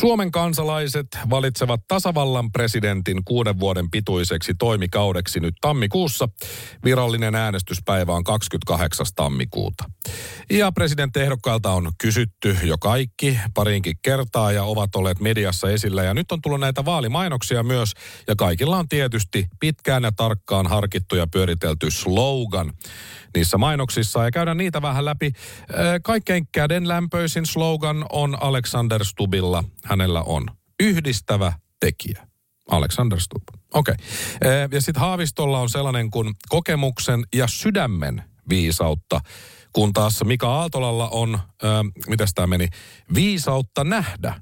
Suomen kansalaiset valitsevat tasavallan presidentin kuuden vuoden pituiseksi toimikaudeksi nyt tammikuussa. Virallinen äänestyspäivä on 28. tammikuuta. Ja presidenttiehdokkailta on kysytty jo kaikki parinkin kertaa ja ovat olleet mediassa esillä. Ja nyt on tullut näitä vaalimainoksia myös ja kaikilla on tietysti pitkään ja tarkkaan harkittu ja pyöritelty slogan niissä mainoksissa ja käydään niitä vähän läpi. Kaikkein kädenlämpöisin slogan on Alexander Stubilla. Hänellä on yhdistävä tekijä. Alexander Stubb. Okei. Okay. Ja sitten Haavistolla on sellainen kuin kokemuksen ja sydämen viisautta, kun taas Mika Aaltolalla on, äh, mitä tämä meni, viisautta nähdä,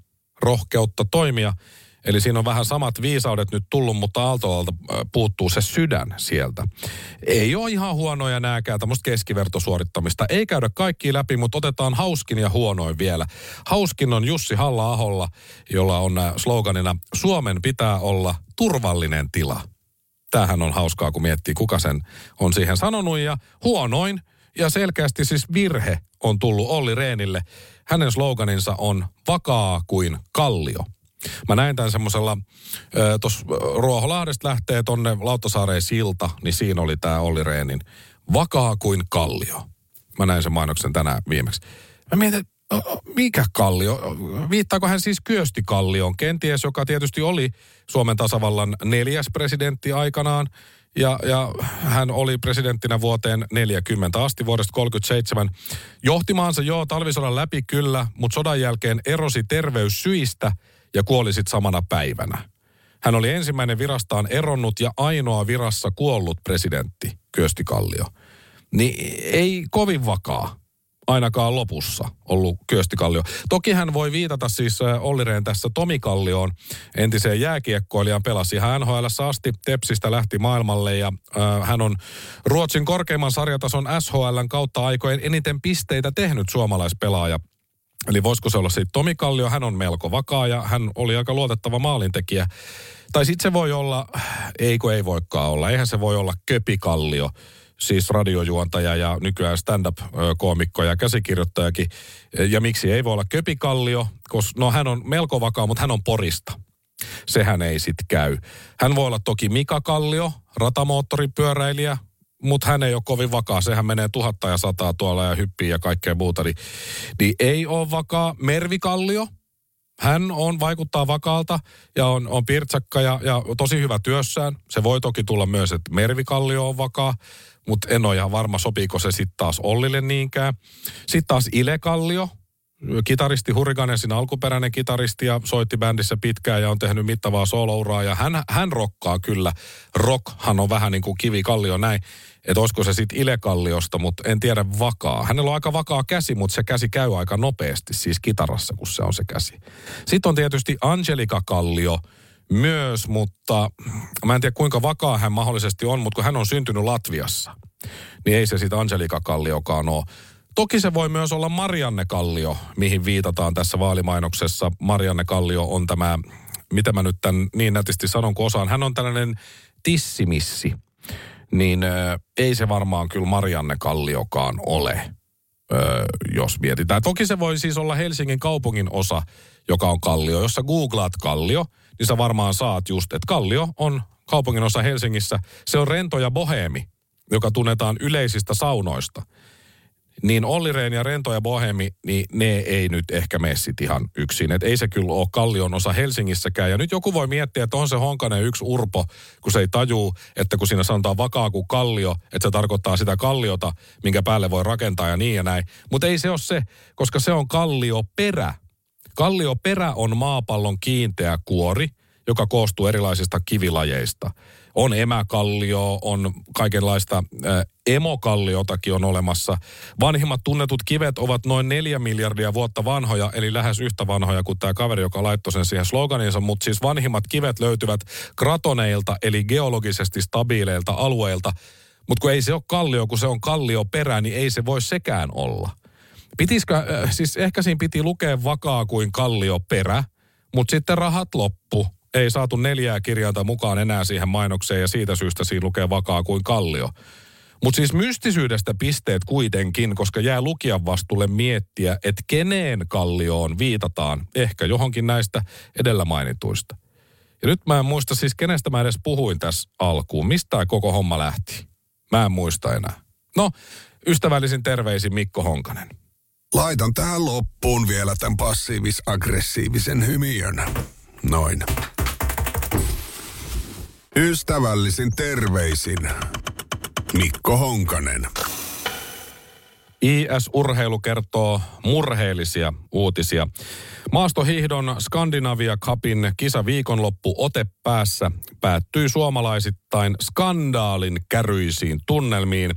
rohkeutta toimia – Eli siinä on vähän samat viisaudet nyt tullut, mutta Aaltolalta puuttuu se sydän sieltä. Ei ole ihan huonoja nääkään tämmöistä keskivertosuorittamista. Ei käydä kaikki läpi, mutta otetaan hauskin ja huonoin vielä. Hauskin on Jussi Halla-aholla, jolla on sloganina Suomen pitää olla turvallinen tila. Tämähän on hauskaa, kun miettii, kuka sen on siihen sanonut. Ja huonoin ja selkeästi siis virhe on tullut Olli Reenille. Hänen sloganinsa on vakaa kuin kallio. Mä näin tämän semmoisella, tuossa Ruoholahdesta lähtee tonne Lauttasaareen silta, niin siinä oli tämä Olli Reenin vakaa kuin kallio. Mä näin sen mainoksen tänään viimeksi. Mä mietin, mikä kallio? Viittaako hän siis Kyösti Kallioon, kenties, joka tietysti oli Suomen tasavallan neljäs presidentti aikanaan. Ja, ja hän oli presidenttinä vuoteen 40 asti, vuodesta 37. Johtimaansa joo talvisodan läpi kyllä, mutta sodan jälkeen erosi terveyssyistä – ja kuoli sitten samana päivänä. Hän oli ensimmäinen virastaan eronnut ja ainoa virassa kuollut presidentti, Kyösti Kallio. Niin ei kovin vakaa ainakaan lopussa ollut Kyösti Kallio. Toki hän voi viitata siis Olli Rehn tässä Tomi Kallioon, entiseen jääkiekkoilijan pelasi. Hän NHL asti Tepsistä lähti maailmalle ja äh, hän on Ruotsin korkeimman sarjatason SHLn kautta aikojen eniten pisteitä tehnyt suomalaispelaaja. Eli voisiko se olla sitten Tomi Kallio, hän on melko vakaa ja hän oli aika luotettava maalintekijä. Tai sitten se voi olla, ei kun ei voikaan olla, eihän se voi olla Köpikallio, siis radiojuontaja ja nykyään stand-up-koomikko ja käsikirjoittajakin. Ja miksi ei voi olla Köpikallio, koska no hän on melko vakaa, mutta hän on porista. Sehän ei sitten käy. Hän voi olla toki Mika Kallio, ratamoottoripyöräilijä, mutta hän ei ole kovin vakaa. Sehän menee tuhatta ja sataa tuolla ja hyppii ja kaikkea muuta. Niin, niin ei ole vakaa. Mervikallio, hän on, vaikuttaa vakaalta ja on, on pirtsakka ja, ja tosi hyvä työssään. Se voi toki tulla myös, että Mervikallio on vakaa, mutta en ole ihan varma, sopiiko se sitten taas Ollille niinkään. Sitten taas Ile Kallio, kitaristi Hurricanesin alkuperäinen kitaristi ja soitti bändissä pitkään ja on tehnyt mittavaa solouraa ja hän, hän rokkaa kyllä. Rockhan on vähän niin kuin kivikallio näin, että olisiko se sitten Ilekalliosta, mutta en tiedä vakaa. Hänellä on aika vakaa käsi, mutta se käsi käy aika nopeasti siis kitarassa, kun se on se käsi. Sitten on tietysti Angelika Kallio myös, mutta mä en tiedä kuinka vakaa hän mahdollisesti on, mutta kun hän on syntynyt Latviassa, niin ei se sitten Angelika Kalliokaan ole. Toki se voi myös olla Marianne Kallio, mihin viitataan tässä vaalimainoksessa. Marianne Kallio on tämä, mitä mä nyt tämän niin nätisti sanon kun osaan. Hän on tällainen tissimissi. Niin ö, ei se varmaan kyllä Marianne Kalliokaan ole, ö, jos mietitään. Toki se voi siis olla Helsingin kaupungin osa, joka on Kallio. Jos sä googlaat Kallio, niin sä varmaan saat just, että Kallio on kaupungin osa Helsingissä. Se on Rento ja Bohemi, joka tunnetaan yleisistä saunoista niin Olli Rehn ja Rento ja Bohemi, niin ne ei nyt ehkä mene ihan yksin. Et ei se kyllä ole Kallion osa Helsingissäkään. Ja nyt joku voi miettiä, että on se Honkanen yksi urpo, kun se ei tajuu, että kun siinä sanotaan vakaa kuin kallio, että se tarkoittaa sitä kalliota, minkä päälle voi rakentaa ja niin ja näin. Mutta ei se ole se, koska se on kallioperä. Kallioperä on maapallon kiinteä kuori, joka koostuu erilaisista kivilajeista. On emäkallio, on kaikenlaista emokalliotakin on olemassa. Vanhimmat tunnetut kivet ovat noin neljä miljardia vuotta vanhoja, eli lähes yhtä vanhoja kuin tämä kaveri, joka laittoi sen siihen sloganinsa. Mutta siis vanhimmat kivet löytyvät kratoneilta, eli geologisesti stabiileilta alueilta. Mutta kun ei se ole kallio, kun se on kallio perä, niin ei se voi sekään olla. Pitiskö, siis ehkä siinä piti lukea vakaa kuin kallio perä, mutta sitten rahat loppu. Ei saatu neljää kirjainta mukaan enää siihen mainokseen ja siitä syystä siinä lukee vakaa kuin kallio. Mutta siis mystisyydestä pisteet kuitenkin, koska jää lukijan vastuulle miettiä, että keneen kallioon viitataan, ehkä johonkin näistä edellä mainituista. Ja nyt mä en muista siis, kenestä mä edes puhuin tässä alkuun. Mistä koko homma lähti? Mä en muista enää. No, ystävällisin terveisin Mikko Honkanen. Laitan tähän loppuun vielä tämän passiivis-aggressiivisen hymiön. Noin. Ystävällisin terveisin Mikko Honkanen. IS-urheilu kertoo murheellisia uutisia. Maastohiihdon Skandinavia Cupin kisa viikonloppu ote päässä päättyi suomalaisittain skandaalin käryisiin tunnelmiin.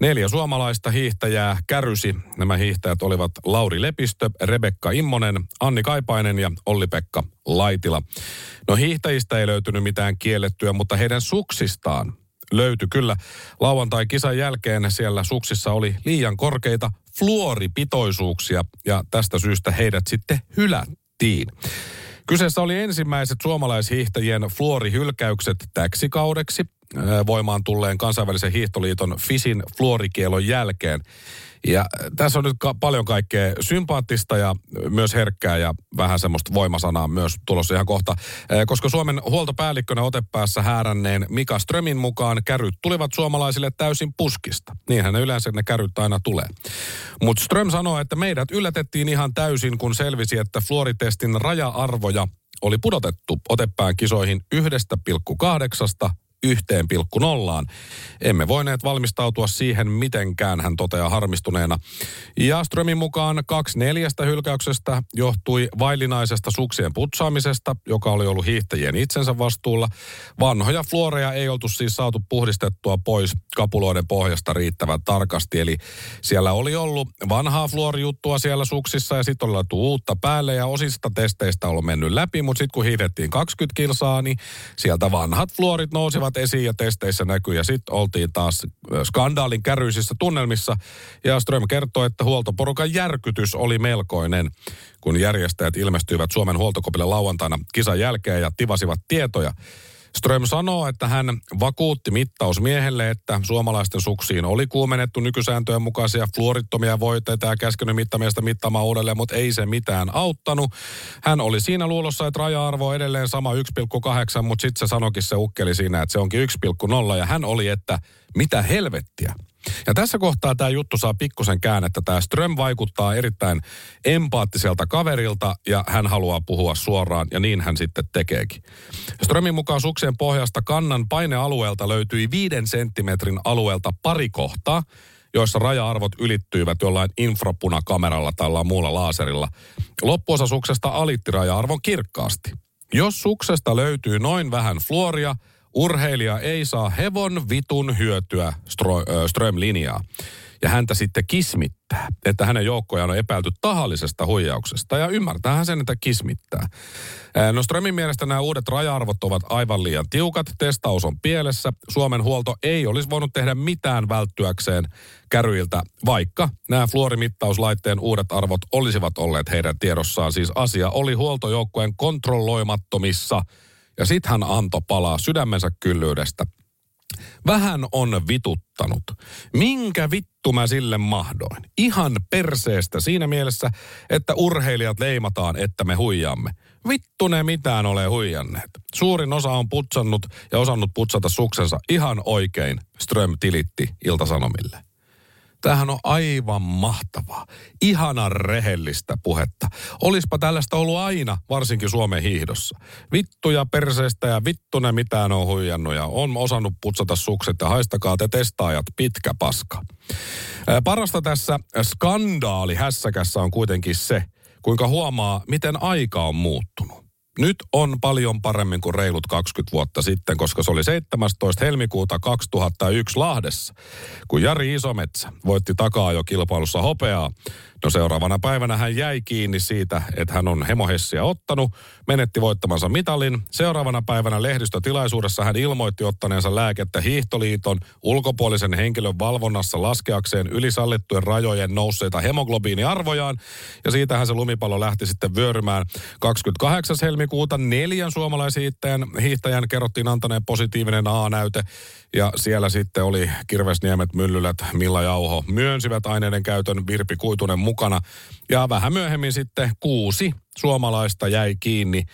Neljä suomalaista hiihtäjää kärysi. Nämä hiihtäjät olivat Lauri Lepistö, Rebekka Immonen, Anni Kaipainen ja Olli-Pekka Laitila. No hiihtäjistä ei löytynyt mitään kiellettyä, mutta heidän suksistaan löytyi kyllä. Lauantai-kisan jälkeen siellä suksissa oli liian korkeita fluoripitoisuuksia ja tästä syystä heidät sitten hylättiin. Kyseessä oli ensimmäiset suomalaishiihtäjien fluorihylkäykset täksi kaudeksi voimaan tulleen kansainvälisen hiihtoliiton FISin fluorikielon jälkeen. Ja tässä on nyt ka- paljon kaikkea sympaattista ja myös herkkää ja vähän semmoista voimasanaa myös tulossa ihan kohta. Koska Suomen huoltopäällikkönä otepäässä hääränneen Mika Strömin mukaan kärryt tulivat suomalaisille täysin puskista. Niinhän ne yleensä ne kärryt aina tulee. Mutta Ström sanoi, että meidät yllätettiin ihan täysin, kun selvisi, että fluoritestin raja-arvoja oli pudotettu otepään kisoihin 1,8 1,0. Emme voineet valmistautua siihen mitenkään, hän toteaa harmistuneena. Ja Strömin mukaan kaksi neljästä hylkäyksestä johtui vaillinaisesta suksien putsaamisesta, joka oli ollut hiihtäjien itsensä vastuulla. Vanhoja fluoreja ei oltu siis saatu puhdistettua pois kapuloiden pohjasta riittävän tarkasti. Eli siellä oli ollut vanhaa fluorijuttua siellä suksissa ja sitten oli laittu uutta päälle ja osista testeistä ollut mennyt läpi, mutta sitten kun hiihdettiin 20 kilsaa, niin sieltä vanhat fluorit nousivat tulivat esiin ja testeissä näkyi. Ja sitten oltiin taas skandaalin käryisissä tunnelmissa. Ja Ström kertoi, että huoltoporukan järkytys oli melkoinen, kun järjestäjät ilmestyivät Suomen huoltokopille lauantaina kisan jälkeen ja tivasivat tietoja. Ström sanoo, että hän vakuutti mittausmiehelle, että suomalaisten suksiin oli kuumennettu nykysääntöjen mukaisia fluorittomia voiteita ja käskenyt mittamiestä mittaamaan uudelleen, mutta ei se mitään auttanut. Hän oli siinä luulossa, että raja-arvo on edelleen sama 1,8, mutta sitten se sanokin se ukkeli siinä, että se onkin 1,0 ja hän oli, että mitä helvettiä. Ja tässä kohtaa tämä juttu saa pikkusen käännettä. Tämä Ström vaikuttaa erittäin empaattiselta kaverilta ja hän haluaa puhua suoraan ja niin hän sitten tekeekin. Strömin mukaan suksien pohjasta kannan painealueelta löytyi viiden senttimetrin alueelta pari kohtaa, joissa raja-arvot ylittyivät jollain infrapunakameralla tai muulla laaserilla. Loppuosa suksesta alitti raja-arvon kirkkaasti. Jos suksesta löytyy noin vähän fluoria – Urheilija ei saa hevon vitun hyötyä Ström-linjaa. Ja häntä sitten kismittää, että hänen joukkojaan on epäilty tahallisesta huijauksesta. Ja ymmärtäähän sen, että kismittää. No Strömin mielestä nämä uudet raja-arvot ovat aivan liian tiukat. Testaus on pielessä. Suomen huolto ei olisi voinut tehdä mitään välttyäkseen käryiltä, vaikka nämä fluorimittauslaitteen uudet arvot olisivat olleet heidän tiedossaan. Siis asia oli huoltojoukkojen kontrolloimattomissa – ja sit hän antoi palaa sydämensä kyllyydestä. Vähän on vituttanut. Minkä vittu mä sille mahdoin? Ihan perseestä siinä mielessä, että urheilijat leimataan, että me huijaamme. Vittu ne mitään ole huijanneet. Suurin osa on putsannut ja osannut putsata suksensa ihan oikein, Ström tilitti Iltasanomille. Tämähän on aivan mahtavaa. Ihana rehellistä puhetta. Olispa tällaista ollut aina, varsinkin Suomen hiihdossa. Vittuja perseestä ja vittu ne mitään on huijannut ja on osannut putsata sukset ja haistakaa te testaajat pitkä paska. Parasta tässä skandaali hässäkässä on kuitenkin se, kuinka huomaa, miten aika on muuttunut. Nyt on paljon paremmin kuin reilut 20 vuotta sitten, koska se oli 17. helmikuuta 2001 Lahdessa, kun Jari Isometsä voitti takaa jo kilpailussa hopeaa. No seuraavana päivänä hän jäi kiinni siitä, että hän on hemohessia ottanut, menetti voittamansa mitalin. Seuraavana päivänä lehdistötilaisuudessa hän ilmoitti ottaneensa lääkettä Hiihtoliiton ulkopuolisen henkilön valvonnassa laskeakseen ylisallittujen rajojen nousseita hemoglobiiniarvojaan. Ja siitähän se lumipallo lähti sitten vyörymään 28. helmikuuta neljän suomalaishiihtäjän hiihtäjän kerrottiin antaneen positiivinen A-näyte. Ja siellä sitten oli Kirvesniemet, Myllylät, Milla Jauho myönsivät aineiden käytön Virpi Kuitunen mukana. Ja vähän myöhemmin sitten kuusi suomalaista jäi kiinni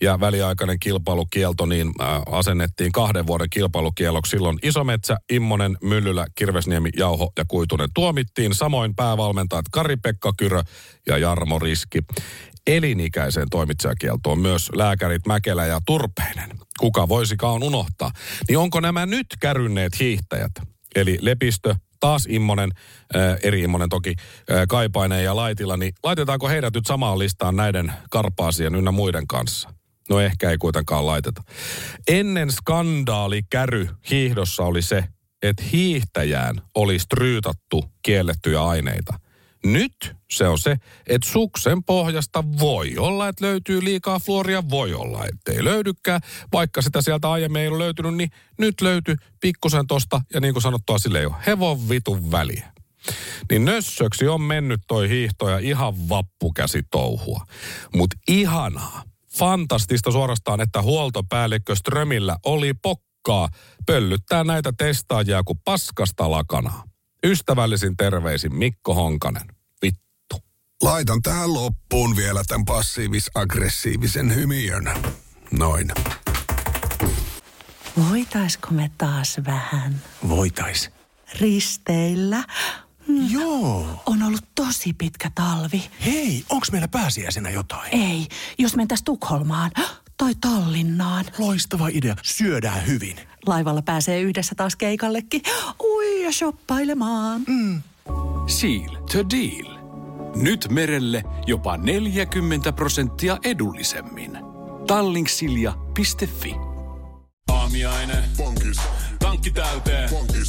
ja väliaikainen kilpailukielto niin asennettiin kahden vuoden kilpailukieloksi. Silloin Isometsä, Immonen, Myllylä, Kirvesniemi, Jauho ja Kuitunen tuomittiin. Samoin päävalmentajat Kari-Pekka Kyrö ja Jarmo Riski. Elinikäiseen toimitsijakieltoon myös lääkärit Mäkelä ja Turpeinen. Kuka voisikaan unohtaa? Niin onko nämä nyt kärynneet hiihtäjät, eli Lepistö, taas Immonen, äh, eri Immonen toki, äh, Kaipainen ja Laitila, niin laitetaanko heidät nyt samaan listaan näiden karpaasien ynnä muiden kanssa? No ehkä ei kuitenkaan laiteta. Ennen skandaali käry hiihdossa oli se, että hiihtäjään oli stryytattu kiellettyjä aineita. Nyt se on se, että suksen pohjasta voi olla, että löytyy liikaa fluoria, voi olla, että ei löydykään. Vaikka sitä sieltä aiemmin ei ole löytynyt, niin nyt löytyy pikkusen tosta, ja niin kuin sanottua, sille ei ole hevon vitun väliä. Niin nössöksi on mennyt toi hiihto ja ihan vappukäsi touhua. Mutta ihanaa, fantastista suorastaan, että huoltopäällikkö Strömillä oli pokkaa pöllyttää näitä testaajia kuin paskasta lakanaa. Ystävällisin terveisin Mikko Honkanen. Vittu. Laitan tähän loppuun vielä tämän passiivis-aggressiivisen hymiön. Noin. Voitaisko me taas vähän Voitais. risteillä? Joo. On ollut tosi pitkä talvi. Hei, onks meillä pääsiäisenä jotain? Ei, jos mentäis Tukholmaan tai Tallinnaan. Loistava idea. Syödään hyvin. Laivalla pääsee yhdessä taas keikallekin. Ui ja shoppailemaan. Seal to deal. Nyt merelle jopa 40 prosenttia edullisemmin. Tallingsilja.fi Aamiaine. Bonkis. Tankki täyteen. Bonkis.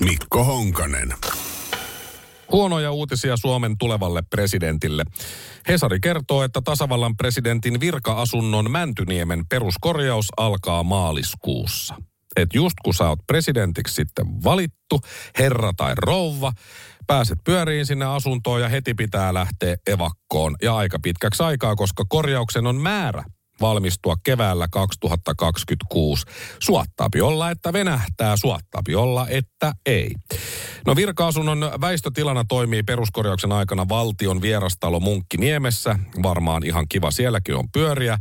Mikko Honkanen. Huonoja uutisia Suomen tulevalle presidentille. Hesari kertoo, että tasavallan presidentin virka-asunnon Mäntyniemen peruskorjaus alkaa maaliskuussa. Et just kun sä oot presidentiksi sitten valittu, herra tai rouva, pääset pyöriin sinne asuntoon ja heti pitää lähteä evakkoon. Ja aika pitkäksi aikaa, koska korjauksen on määrä valmistua keväällä 2026. Suottaapi olla, että venähtää, suottaapi olla, että ei. No virka-asunnon väistötilana toimii peruskorjauksen aikana valtion vierastalo Munkkiniemessä. Varmaan ihan kiva sielläkin on pyöriä.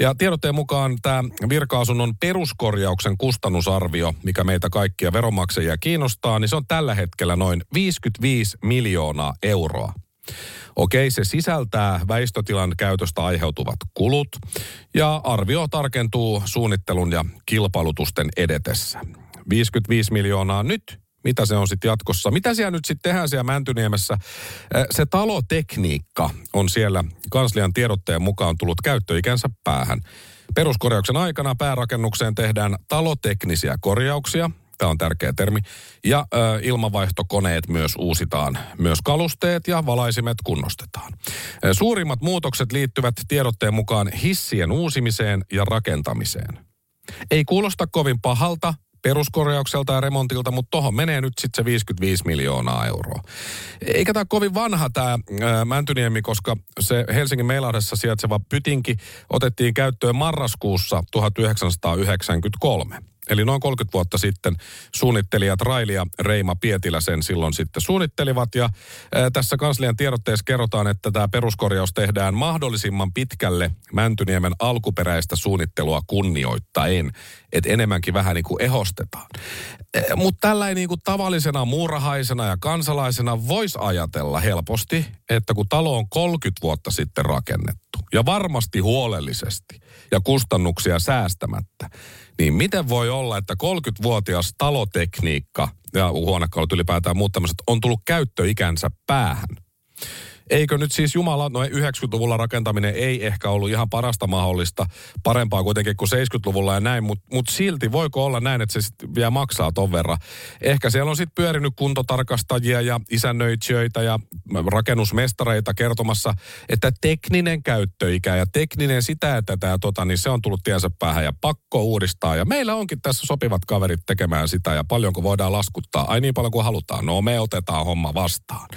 Ja tiedotteen mukaan tämä virka-asunnon peruskorjauksen kustannusarvio, mikä meitä kaikkia veronmaksajia kiinnostaa, niin se on tällä hetkellä noin 55 miljoonaa euroa. Okei, se sisältää väistötilan käytöstä aiheutuvat kulut ja arvio tarkentuu suunnittelun ja kilpailutusten edetessä. 55 miljoonaa nyt, mitä se on sitten jatkossa. Mitä siellä nyt sitten tehdään siellä Mäntyniemessä? Se talotekniikka on siellä kanslian tiedotteen mukaan tullut käyttöikänsä päähän. Peruskorjauksen aikana päärakennukseen tehdään taloteknisiä korjauksia, Tämä on tärkeä termi. Ja ö, ilmanvaihtokoneet myös uusitaan. Myös kalusteet ja valaisimet kunnostetaan. Suurimmat muutokset liittyvät tiedotteen mukaan hissien uusimiseen ja rakentamiseen. Ei kuulosta kovin pahalta peruskorjaukselta ja remontilta, mutta tohon menee nyt sitten se 55 miljoonaa euroa. Eikä tämä kovin vanha tämä Mäntyniemi, koska se Helsingin Meilahdessa sijaitseva pytinki otettiin käyttöön marraskuussa 1993. Eli noin 30 vuotta sitten suunnittelijat Raili ja Reima Pietilä sen silloin sitten suunnittelivat. Ja ää, tässä kanslian tiedotteessa kerrotaan, että tämä peruskorjaus tehdään mahdollisimman pitkälle Mäntyniemen alkuperäistä suunnittelua kunnioittaen. Että enemmänkin vähän niin kuin ehostetaan. Mutta tällä niin kuin tavallisena muurahaisena ja kansalaisena voisi ajatella helposti, että kun talo on 30 vuotta sitten rakennettu ja varmasti huolellisesti ja kustannuksia säästämättä, niin miten voi olla, että 30-vuotias talotekniikka ja huonekalut ylipäätään muut tämmöiset on tullut käyttöikänsä päähän? Eikö nyt siis Jumala, noin 90-luvulla rakentaminen ei ehkä ollut ihan parasta mahdollista, parempaa kuitenkin kuin 70-luvulla ja näin, mutta mut silti voiko olla näin, että se sitten vielä maksaa ton verran. Ehkä siellä on sitten pyörinyt kuntotarkastajia ja isännöitsijöitä ja rakennusmestareita kertomassa, että tekninen käyttöikä ja tekninen sitä, että tämä tota, niin se on tullut tiensä päähän ja pakko uudistaa. Ja meillä onkin tässä sopivat kaverit tekemään sitä ja paljonko voidaan laskuttaa. Ai niin paljon kuin halutaan. No me otetaan homma vastaan.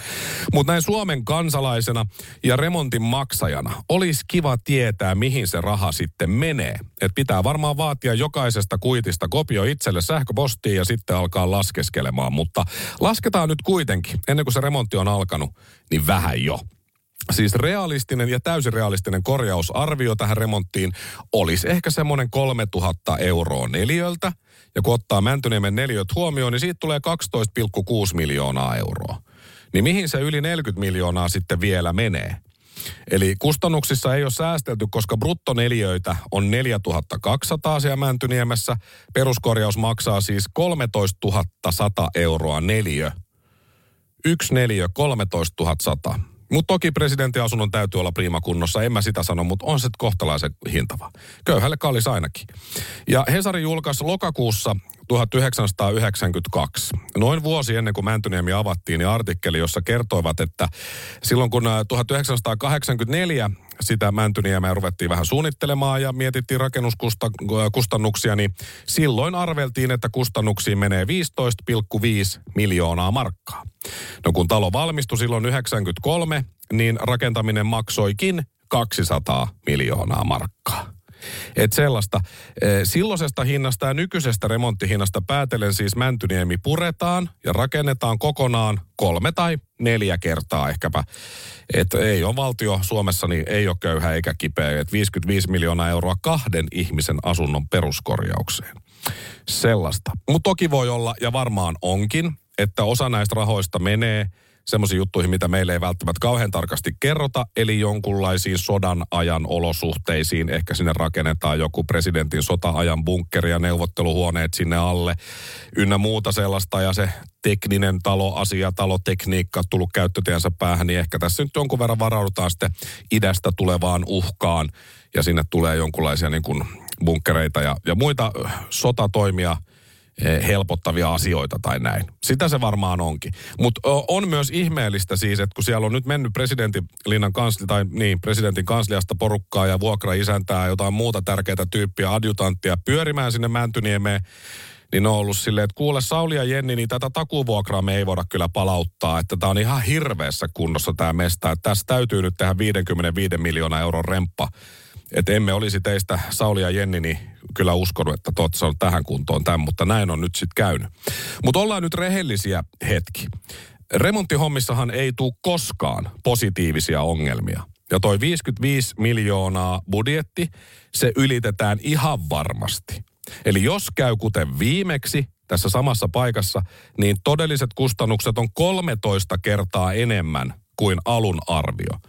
Mutta näin Suomen kansa kansalaisena ja remontin maksajana olisi kiva tietää, mihin se raha sitten menee. Et pitää varmaan vaatia jokaisesta kuitista kopio itselle sähköpostiin ja sitten alkaa laskeskelemaan. Mutta lasketaan nyt kuitenkin, ennen kuin se remontti on alkanut, niin vähän jo. Siis realistinen ja täysin realistinen korjausarvio tähän remonttiin olisi ehkä semmoinen 3000 euroa neliöltä. Ja kun ottaa Mäntyniemen neliöt huomioon, niin siitä tulee 12,6 miljoonaa euroa niin mihin se yli 40 miljoonaa sitten vielä menee? Eli kustannuksissa ei ole säästelty, koska bruttoneliöitä on 4200 siellä Mäntyniemessä. Peruskorjaus maksaa siis 13 100 euroa neliö. Yksi neliö, 13 100. Mutta toki presidentin asunnon täytyy olla priimakunnossa, en mä sitä sano, mutta on se kohtalaisen hintava. Köyhälle kallis ainakin. Ja Hesari julkaisi lokakuussa 1992. Noin vuosi ennen kuin Mäntyniemi avattiin, niin artikkeli, jossa kertoivat, että silloin kun 1984 äh, sitä Mäntyniemeä ruvettiin vähän suunnittelemaan ja mietittiin rakennuskustannuksia, niin silloin arveltiin, että kustannuksiin menee 15,5 miljoonaa markkaa. No kun talo valmistui silloin 93, niin rakentaminen maksoikin 200 miljoonaa markkaa. Että sellaista. E, silloisesta hinnasta ja nykyisestä remonttihinnasta päätellen siis Mäntyniemi puretaan ja rakennetaan kokonaan kolme tai neljä kertaa ehkäpä. Että ei ole valtio Suomessa, niin ei ole köyhä eikä kipeä. Että 55 miljoonaa euroa kahden ihmisen asunnon peruskorjaukseen. Sellaista. Mutta toki voi olla, ja varmaan onkin, että osa näistä rahoista menee – semmoisiin juttuihin, mitä meille ei välttämättä kauhean tarkasti kerrota, eli jonkunlaisiin sodan ajan olosuhteisiin. Ehkä sinne rakennetaan joku presidentin sota-ajan bunkkeri ja neuvotteluhuoneet sinne alle, ynnä muuta sellaista, ja se tekninen taloasia, talotekniikka tullut käyttötiensä päähän, niin ehkä tässä nyt jonkun verran varaudutaan sitten idästä tulevaan uhkaan, ja sinne tulee jonkunlaisia niin kuin bunkkereita ja, ja muita sotatoimia – helpottavia asioita tai näin. Sitä se varmaan onkin. Mutta on myös ihmeellistä siis, että kun siellä on nyt mennyt presidentin linnan kansli, tai niin, presidentin kansliasta porukkaa ja vuokraisäntää ja jotain muuta tärkeää tyyppiä, adjutanttia pyörimään sinne Mäntyniemeen, niin on ollut silleen, että kuule Sauli ja Jenni, niin tätä takuvuokraa me ei voida kyllä palauttaa, että tämä on ihan hirveässä kunnossa tämä mesta, että tässä täytyy nyt tehdä 55 miljoonaa euron remppa että emme olisi teistä Sauli ja Jenni niin kyllä uskonut, että tot on tähän kuntoon tämän, mutta näin on nyt sitten käynyt. Mutta ollaan nyt rehellisiä hetki. Remonttihommissahan ei tule koskaan positiivisia ongelmia. Ja toi 55 miljoonaa budjetti, se ylitetään ihan varmasti. Eli jos käy kuten viimeksi tässä samassa paikassa, niin todelliset kustannukset on 13 kertaa enemmän kuin alun arvio.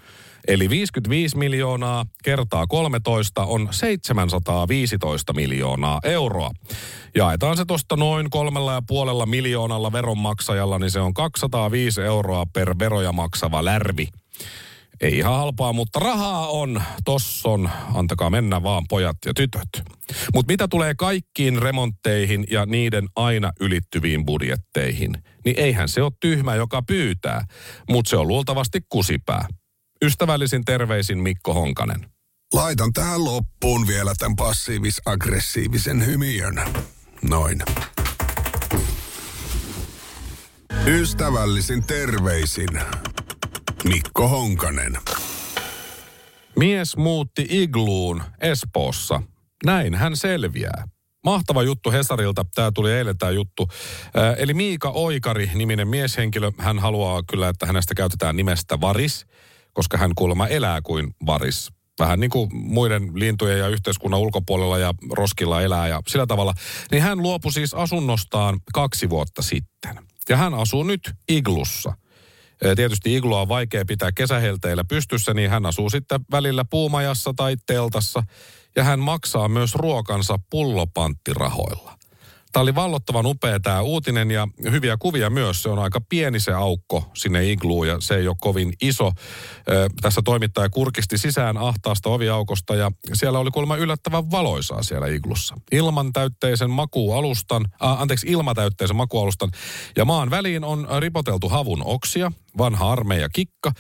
Eli 55 miljoonaa kertaa 13 on 715 miljoonaa euroa. Jaetaan se tuosta noin kolmella ja puolella miljoonalla veronmaksajalla, niin se on 205 euroa per veroja maksava lärvi. Ei ihan halpaa, mutta rahaa on. Tossa on. Antakaa mennä vaan pojat ja tytöt. Mutta mitä tulee kaikkiin remontteihin ja niiden aina ylittyviin budjetteihin, niin eihän se ole tyhmä, joka pyytää. Mutta se on luultavasti kusipää. Ystävällisin terveisin Mikko Honkanen. Laitan tähän loppuun vielä tämän passiivis-aggressiivisen hymiön. Noin. Ystävällisin terveisin Mikko Honkanen. Mies muutti igluun Espoossa. Näin hän selviää. Mahtava juttu Hesarilta. Tämä tuli eilen tämä juttu. Eli Miika Oikari, niminen mieshenkilö, hän haluaa kyllä, että hänestä käytetään nimestä Varis, koska hän kuulemma elää kuin Varis. Vähän niin kuin muiden lintujen ja yhteiskunnan ulkopuolella ja roskilla elää ja sillä tavalla. Niin hän luopui siis asunnostaan kaksi vuotta sitten. Ja hän asuu nyt iglussa. Tietysti iglua on vaikea pitää kesähelteillä pystyssä, niin hän asuu sitten välillä puumajassa tai teltassa. Ja hän maksaa myös ruokansa pullopanttirahoilla. Tämä oli vallottavan upea tämä uutinen ja hyviä kuvia myös. Se on aika pieni se aukko sinne igluun ja se ei ole kovin iso. Tässä toimittaja kurkisti sisään ahtaasta oviaukosta ja siellä oli kuulemma yllättävän valoisaa siellä iglussa. Ilman täytteisen makuualustan, äh, anteeksi ilmatäytteisen makuualustan ja maan väliin on ripoteltu havun oksia, vanha armeija kikka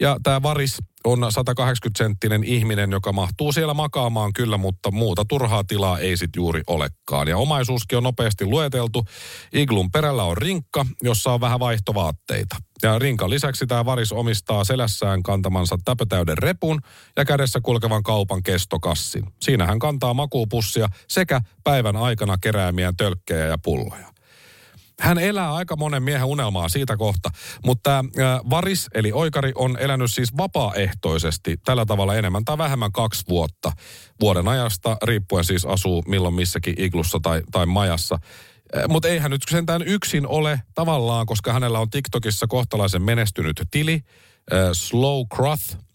ja tämä varis on 180-senttinen ihminen, joka mahtuu siellä makaamaan kyllä, mutta muuta turhaa tilaa ei sit juuri olekaan. Ja omaisuuskin on nopeasti lueteltu. Iglun perällä on rinkka, jossa on vähän vaihtovaatteita. Ja rinkan lisäksi tämä varis omistaa selässään kantamansa täpötäyden repun ja kädessä kulkevan kaupan kestokassin. Siinä hän kantaa makuupussia sekä päivän aikana keräämiä tölkkejä ja pulloja. Hän elää aika monen miehen unelmaa siitä kohta, mutta tämä Varis eli Oikari on elänyt siis vapaaehtoisesti tällä tavalla enemmän tai vähemmän kaksi vuotta vuoden ajasta, riippuen siis asuu milloin missäkin iglussa tai, tai majassa. Mutta ei hän nyt sentään yksin ole tavallaan, koska hänellä on TikTokissa kohtalaisen menestynyt tili, äh, Slow Croth, äh,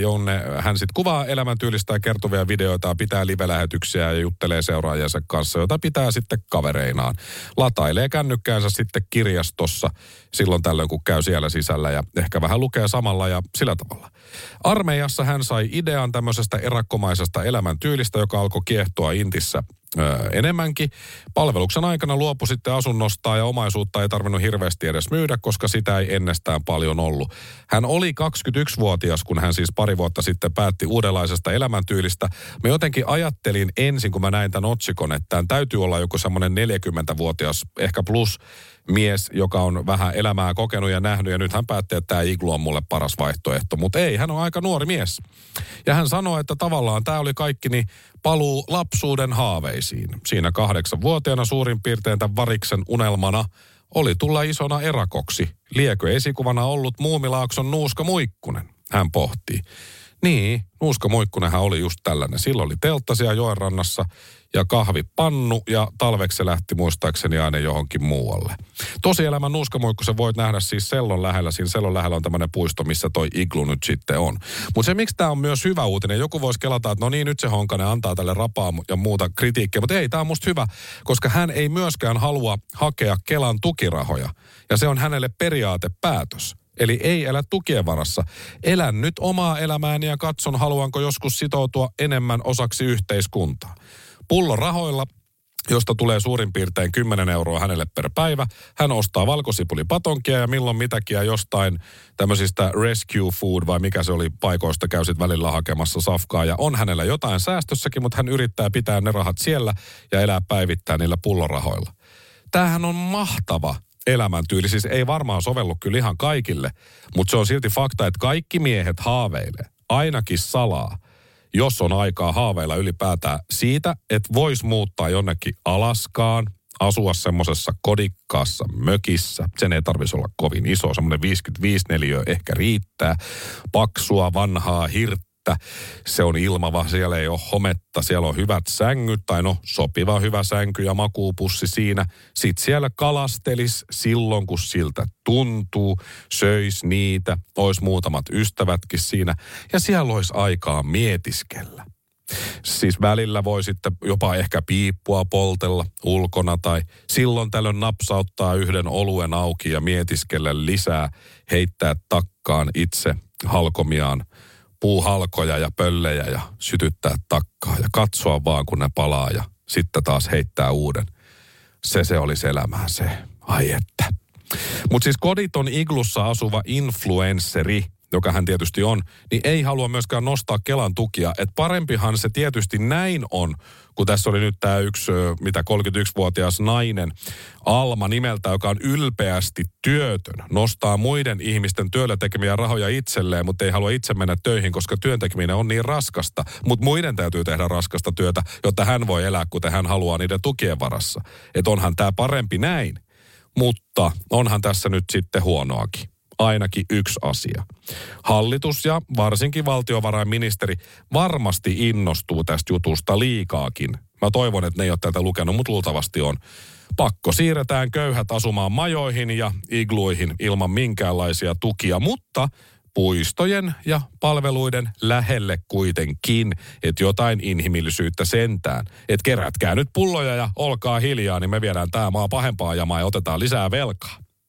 jonne hän sitten kuvaa elämäntyylistä ja kertovia videoita, pitää live-lähetyksiä ja juttelee seuraajansa kanssa, jota pitää sitten kavereinaan. Latailee kännykkäänsä sitten kirjastossa silloin tällöin, kun käy siellä sisällä ja ehkä vähän lukee samalla ja sillä tavalla. Armeijassa hän sai idean tämmöisestä erakkomaisesta elämäntyylistä, joka alkoi kiehtoa Intissä ö, enemmänkin. Palveluksen aikana luopui sitten asunnosta ja omaisuutta ei tarvinnut hirveästi edes myydä, koska sitä ei ennestään paljon ollut. Hän oli 21-vuotias, kun hän siis pari vuotta sitten päätti uudenlaisesta elämäntyylistä. Mä jotenkin ajattelin ensin, kun mä näin tämän otsikon, että tämän täytyy olla joku semmoinen 40-vuotias, ehkä plus mies, joka on vähän elämää kokenut ja nähnyt, ja nyt hän päätti, että tämä iglu on mulle paras vaihtoehto. Mutta ei, hän on aika nuori mies. Ja hän sanoi, että tavallaan tämä oli kaikki niin paluu lapsuuden haaveisiin. Siinä kahdeksanvuotiaana suurin piirtein tämän variksen unelmana oli tulla isona erakoksi. Liekö esikuvana ollut Muumilaakson Nuuska Muikkunen? Hän pohtii. Niin, Nuuska Muikkunenhan oli just tällainen. Silloin oli teltta siellä joen rannassa ja kahvipannu ja talveksi lähti muistaakseni aina johonkin muualle. Tosielämän Nuuska Muikkusen voit nähdä siis Sellon lähellä. Siinä Sellon lähellä on tämmöinen puisto, missä toi iglu nyt sitten on. Mutta se, miksi tämä on myös hyvä uutinen, joku voisi kelata, että no niin, nyt se Honkanen antaa tälle rapaa ja muuta kritiikkiä. Mutta ei, tämä on musta hyvä, koska hän ei myöskään halua hakea Kelan tukirahoja. Ja se on hänelle periaatepäätös. Eli ei elä tukien varassa. Elän nyt omaa elämääni ja katson, haluanko joskus sitoutua enemmän osaksi yhteiskuntaa. Pullon rahoilla josta tulee suurin piirtein 10 euroa hänelle per päivä. Hän ostaa valkosipulipatonkia ja milloin mitäkin jostain tämmöisistä rescue food vai mikä se oli paikoista käy sit välillä hakemassa safkaa. Ja on hänellä jotain säästössäkin, mutta hän yrittää pitää ne rahat siellä ja elää päivittäin niillä pullorahoilla. Tämähän on mahtava elämäntyyli. Siis ei varmaan sovellu kyllä ihan kaikille, mutta se on silti fakta, että kaikki miehet haaveilee, ainakin salaa, jos on aikaa haaveilla ylipäätään siitä, että vois muuttaa jonnekin Alaskaan, asua semmoisessa kodikkaassa mökissä. Sen ei tarvitsisi olla kovin iso, semmoinen 55 neliö ehkä riittää. Paksua, vanhaa hirttä. Se on ilmava, siellä ei ole hometta, siellä on hyvät sängyt, tai no sopiva hyvä sänky ja makuupussi siinä. Sitten siellä kalastelis silloin, kun siltä tuntuu, söis niitä, ois muutamat ystävätkin siinä, ja siellä olisi aikaa mietiskellä. Siis välillä voi sitten jopa ehkä piippua poltella ulkona tai silloin tällöin napsauttaa yhden oluen auki ja mietiskellä lisää, heittää takkaan itse halkomiaan puuhalkoja ja pöllejä ja sytyttää takkaa ja katsoa vaan kun ne palaa ja sitten taas heittää uuden. Se se olisi elämää se. Ai että. Mutta siis koditon iglussa asuva influensseri joka hän tietysti on, niin ei halua myöskään nostaa Kelan tukia. Et parempihan se tietysti näin on, kun tässä oli nyt tämä yksi, mitä 31-vuotias nainen, Alma nimeltä, joka on ylpeästi työtön, nostaa muiden ihmisten työllä tekemiä rahoja itselleen, mutta ei halua itse mennä töihin, koska työn tekeminen on niin raskasta. Mutta muiden täytyy tehdä raskasta työtä, jotta hän voi elää, kuten hän haluaa niiden tukien varassa. Että onhan tämä parempi näin. Mutta onhan tässä nyt sitten huonoakin ainakin yksi asia. Hallitus ja varsinkin valtiovarainministeri varmasti innostuu tästä jutusta liikaakin. Mä toivon, että ne ei ole tätä lukenut, mutta luultavasti on. Pakko siirretään köyhät asumaan majoihin ja igluihin ilman minkäänlaisia tukia, mutta puistojen ja palveluiden lähelle kuitenkin, että jotain inhimillisyyttä sentään. Että kerätkää nyt pulloja ja olkaa hiljaa, niin me viedään tämä maa pahempaa jamaa ja otetaan lisää velkaa.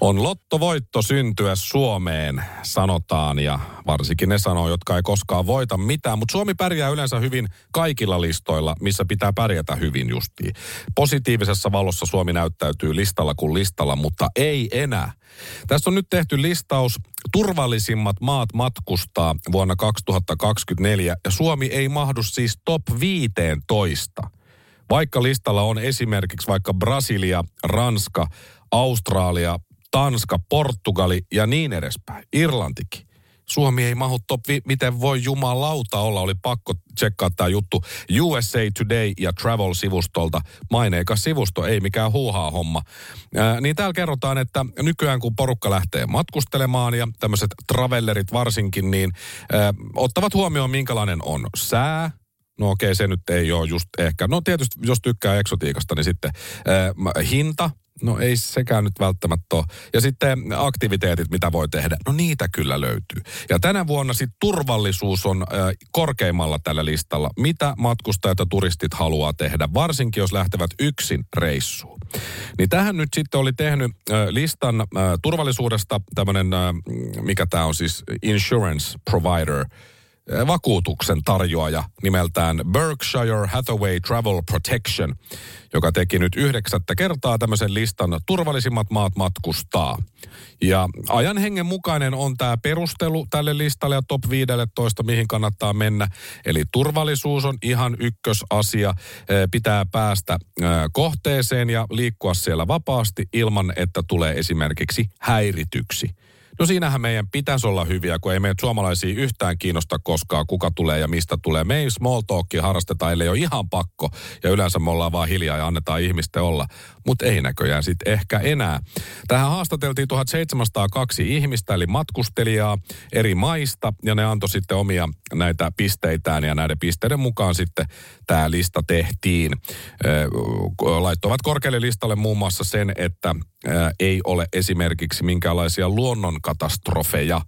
On lottovoitto syntyä Suomeen, sanotaan, ja varsinkin ne sanoo, jotka ei koskaan voita mitään. Mutta Suomi pärjää yleensä hyvin kaikilla listoilla, missä pitää pärjätä hyvin justiin. Positiivisessa valossa Suomi näyttäytyy listalla kuin listalla, mutta ei enää. Tässä on nyt tehty listaus turvallisimmat maat matkustaa vuonna 2024, ja Suomi ei mahdu siis top 15. Vaikka listalla on esimerkiksi vaikka Brasilia, Ranska, Australia, Tanska, Portugali ja niin edespäin. Irlantikin. Suomi ei mahu top, miten voi jumalauta olla, oli pakko tsekkaa tämä juttu USA Today ja Travel-sivustolta. Maineikas sivusto, ei mikään huuhaa homma. Ää, niin täällä kerrotaan, että nykyään kun porukka lähtee matkustelemaan ja tämmöiset travellerit varsinkin, niin ää, ottavat huomioon minkälainen on sää, No okei, se nyt ei ole just ehkä. No tietysti, jos tykkää eksotiikasta, niin sitten ää, hinta, No ei sekään nyt välttämättä ole. Ja sitten aktiviteetit, mitä voi tehdä. No niitä kyllä löytyy. Ja tänä vuonna sitten turvallisuus on äh, korkeimmalla tällä listalla. Mitä matkustajat ja turistit haluaa tehdä, varsinkin jos lähtevät yksin reissuun. Niin tähän nyt sitten oli tehnyt äh, listan äh, turvallisuudesta tämmöinen, äh, mikä tämä on siis, insurance provider – vakuutuksen tarjoaja nimeltään Berkshire Hathaway Travel Protection, joka teki nyt yhdeksättä kertaa tämmöisen listan turvallisimmat maat matkustaa. Ja ajan hengen mukainen on tämä perustelu tälle listalle ja top 15, mihin kannattaa mennä. Eli turvallisuus on ihan ykkösasia. Pitää päästä kohteeseen ja liikkua siellä vapaasti ilman, että tulee esimerkiksi häirityksi. No siinähän meidän pitäisi olla hyviä, kun ei meitä suomalaisia yhtään kiinnosta koskaan, kuka tulee ja mistä tulee. Me ei small talkia harrasteta, ellei ole ihan pakko. Ja yleensä me ollaan vaan hiljaa ja annetaan ihmisten olla. Mutta ei näköjään sitten ehkä enää. Tähän haastateltiin 1702 ihmistä, eli matkustelijaa eri maista. Ja ne antoi sitten omia näitä pisteitään ja näiden pisteiden mukaan sitten tämä lista tehtiin. Laittoivat korkealle listalle muun muassa sen, että ei ole esimerkiksi minkäänlaisia luonnonkatastrofeja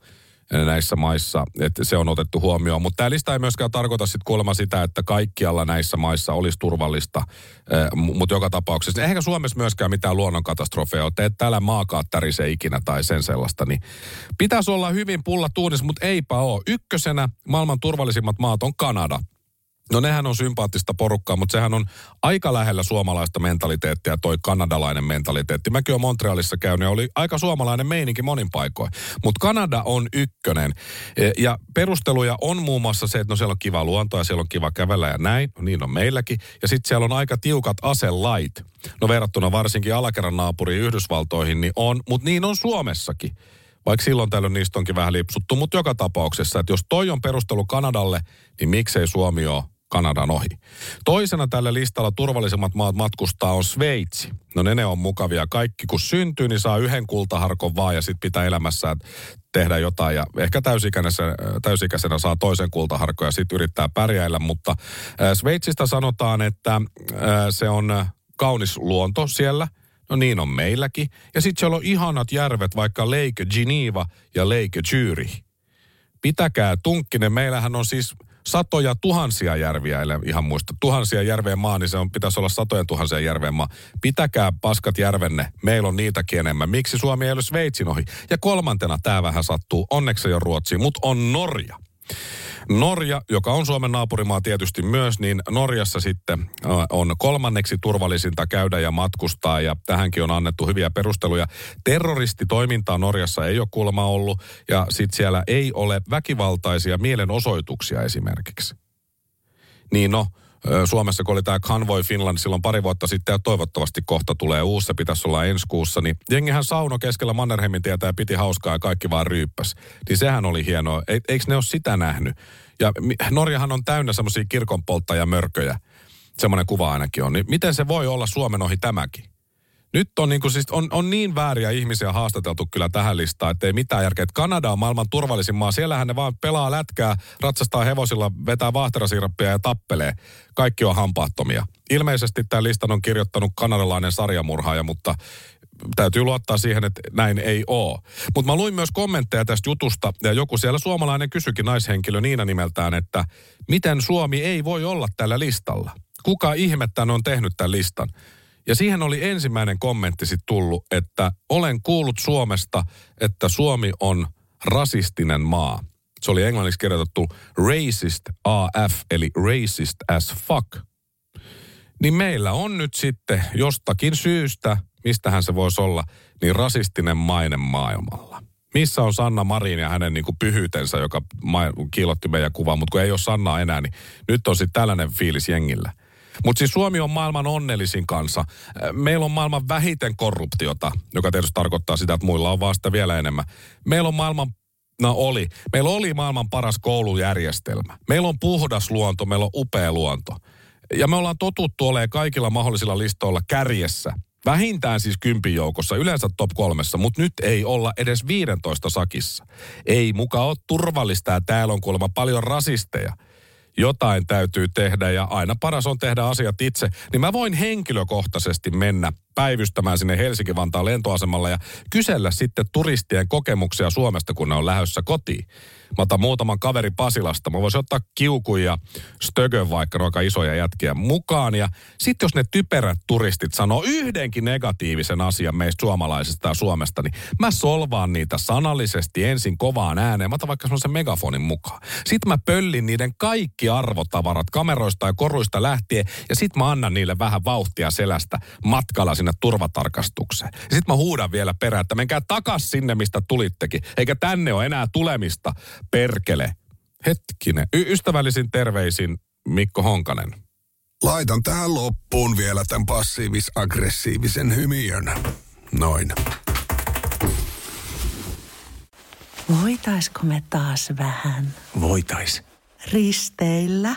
näissä maissa, että se on otettu huomioon. Mutta tämä lista ei myöskään tarkoita sitten kuulemma sitä, että kaikkialla näissä maissa olisi turvallista, mutta joka tapauksessa. Eihän Suomessa myöskään mitään luonnonkatastrofeja ole, että täällä maakaan tärise ikinä tai sen sellaista. Niin pitäisi olla hyvin pulla tuunissa, mutta eipä ole. Ykkösenä maailman turvallisimmat maat on Kanada. No nehän on sympaattista porukkaa, mutta sehän on aika lähellä suomalaista mentaliteettia, toi kanadalainen mentaliteetti. Mäkin olen Montrealissa käynyt ja oli aika suomalainen meininki monin paikoin. Mutta Kanada on ykkönen. E, ja perusteluja on muun muassa se, että no siellä on kiva luonto ja siellä on kiva kävellä ja näin. No niin on meilläkin. Ja sitten siellä on aika tiukat aselait. No verrattuna varsinkin alakerran naapuriin Yhdysvaltoihin, niin on, mutta niin on Suomessakin vaikka silloin tällöin niistä onkin vähän lipsuttu, mutta joka tapauksessa, että jos toi on perustelu Kanadalle, niin miksei Suomi ole Kanadan ohi. Toisena tällä listalla turvallisemmat maat matkustaa on Sveitsi. No ne, ne on mukavia. Kaikki kun syntyy, niin saa yhden kultaharkon vaan ja sitten pitää elämässään tehdä jotain. Ja ehkä täysikäisenä, täysikäisenä saa toisen kultaharkon ja sitten yrittää pärjäillä. Mutta Sveitsistä sanotaan, että se on kaunis luonto siellä. No niin on meilläkin. Ja sitten siellä on ihanat järvet, vaikka Lake Geneva ja Lake Zürich. Pitäkää tunkkinen. Meillähän on siis satoja tuhansia järviä, eli ihan muista, tuhansia järveen maa, niin se on, pitäisi olla satojen tuhansia järveen maa. Pitäkää paskat järvenne, meillä on niitäkin enemmän. Miksi Suomi ei ole Sveitsin ohi? Ja kolmantena, tämä vähän sattuu, onneksi ei ole Ruotsiin, mutta on Norja. Norja, joka on Suomen naapurimaa tietysti myös, niin Norjassa sitten on kolmanneksi turvallisinta käydä ja matkustaa ja tähänkin on annettu hyviä perusteluja. Terroristitoimintaa Norjassa ei ole kuulemma ollut ja sitten siellä ei ole väkivaltaisia mielenosoituksia esimerkiksi. Niin no, Suomessa, kun oli tämä Convoy Finland silloin pari vuotta sitten ja toivottavasti kohta tulee uusi, se pitäisi olla ensi kuussa, niin jengihän sauno keskellä Mannerheimin tietä ja piti hauskaa ja kaikki vaan ryyppäs. Niin sehän oli hienoa. E, eikö ne ole sitä nähnyt? Ja Norjahan on täynnä semmoisia kirkonpolttajamörköjä. Semmoinen kuva ainakin on. Niin miten se voi olla Suomen ohi tämäkin? Nyt on, niin kuin, siis on, on niin vääriä ihmisiä haastateltu kyllä tähän listaan, että ei mitään järkeä. Että Kanada on maailman turvallisin maa. Siellähän ne vaan pelaa lätkää, ratsastaa hevosilla, vetää vahterasirappia ja tappelee. Kaikki on hampaattomia. Ilmeisesti tämä listan on kirjoittanut kanadalainen sarjamurhaaja, mutta täytyy luottaa siihen, että näin ei ole. Mutta mä luin myös kommentteja tästä jutusta, ja joku siellä suomalainen kysyikin naishenkilö Niina nimeltään, että miten Suomi ei voi olla tällä listalla? Kuka ihmettään on tehnyt tämän listan? Ja siihen oli ensimmäinen kommentti sitten tullut, että olen kuullut Suomesta, että Suomi on rasistinen maa. Se oli englanniksi kirjoitettu racist AF, eli racist as fuck. Niin meillä on nyt sitten jostakin syystä, mistähän se voisi olla, niin rasistinen maine maailmalla. Missä on Sanna Marin ja hänen niin kuin pyhyytensä, joka kiilotti meidän kuvaa, mutta kun ei ole Sanna enää, niin nyt on sitten tällainen fiilis jengillä. Mutta siis Suomi on maailman onnellisin kansa. Meillä on maailman vähiten korruptiota, joka tietysti tarkoittaa sitä, että muilla on vasta vielä enemmän. Meillä on maailman No oli. Meillä oli maailman paras koulujärjestelmä. Meillä on puhdas luonto, meillä on upea luonto. Ja me ollaan totuttu olemaan kaikilla mahdollisilla listoilla kärjessä. Vähintään siis kympin joukossa, yleensä top kolmessa, mutta nyt ei olla edes 15 sakissa. Ei muka ole turvallista ja täällä on kuulemma paljon rasisteja – jotain täytyy tehdä ja aina paras on tehdä asiat itse, niin mä voin henkilökohtaisesti mennä päivystämään sinne Helsinki-Vantaan lentoasemalle ja kysellä sitten turistien kokemuksia Suomesta, kun ne on lähdössä kotiin. Mä otan muutaman kaveri Pasilasta. Mä voisin ottaa kiukun ja stögön vaikka no aika isoja jätkiä mukaan. Ja sitten jos ne typerät turistit sanoo yhdenkin negatiivisen asian meistä suomalaisista ja Suomesta, niin mä solvaan niitä sanallisesti ensin kovaan ääneen. Mä otan vaikka semmoisen megafonin mukaan. Sitten mä pöllin niiden kaikki arvotavarat kameroista ja koruista lähtien. Ja sitten mä annan niille vähän vauhtia selästä matkalla sinne turvatarkastukseen. Ja sitten mä huudan vielä perään, että menkää takas sinne, mistä tulittekin. Eikä tänne ole enää tulemista perkele. Hetkinen. Y- ystävällisin terveisin Mikko Honkanen. Laitan tähän loppuun vielä tämän passiivis-aggressiivisen hymiön. Noin. Voitaisko me taas vähän Voitais. risteillä?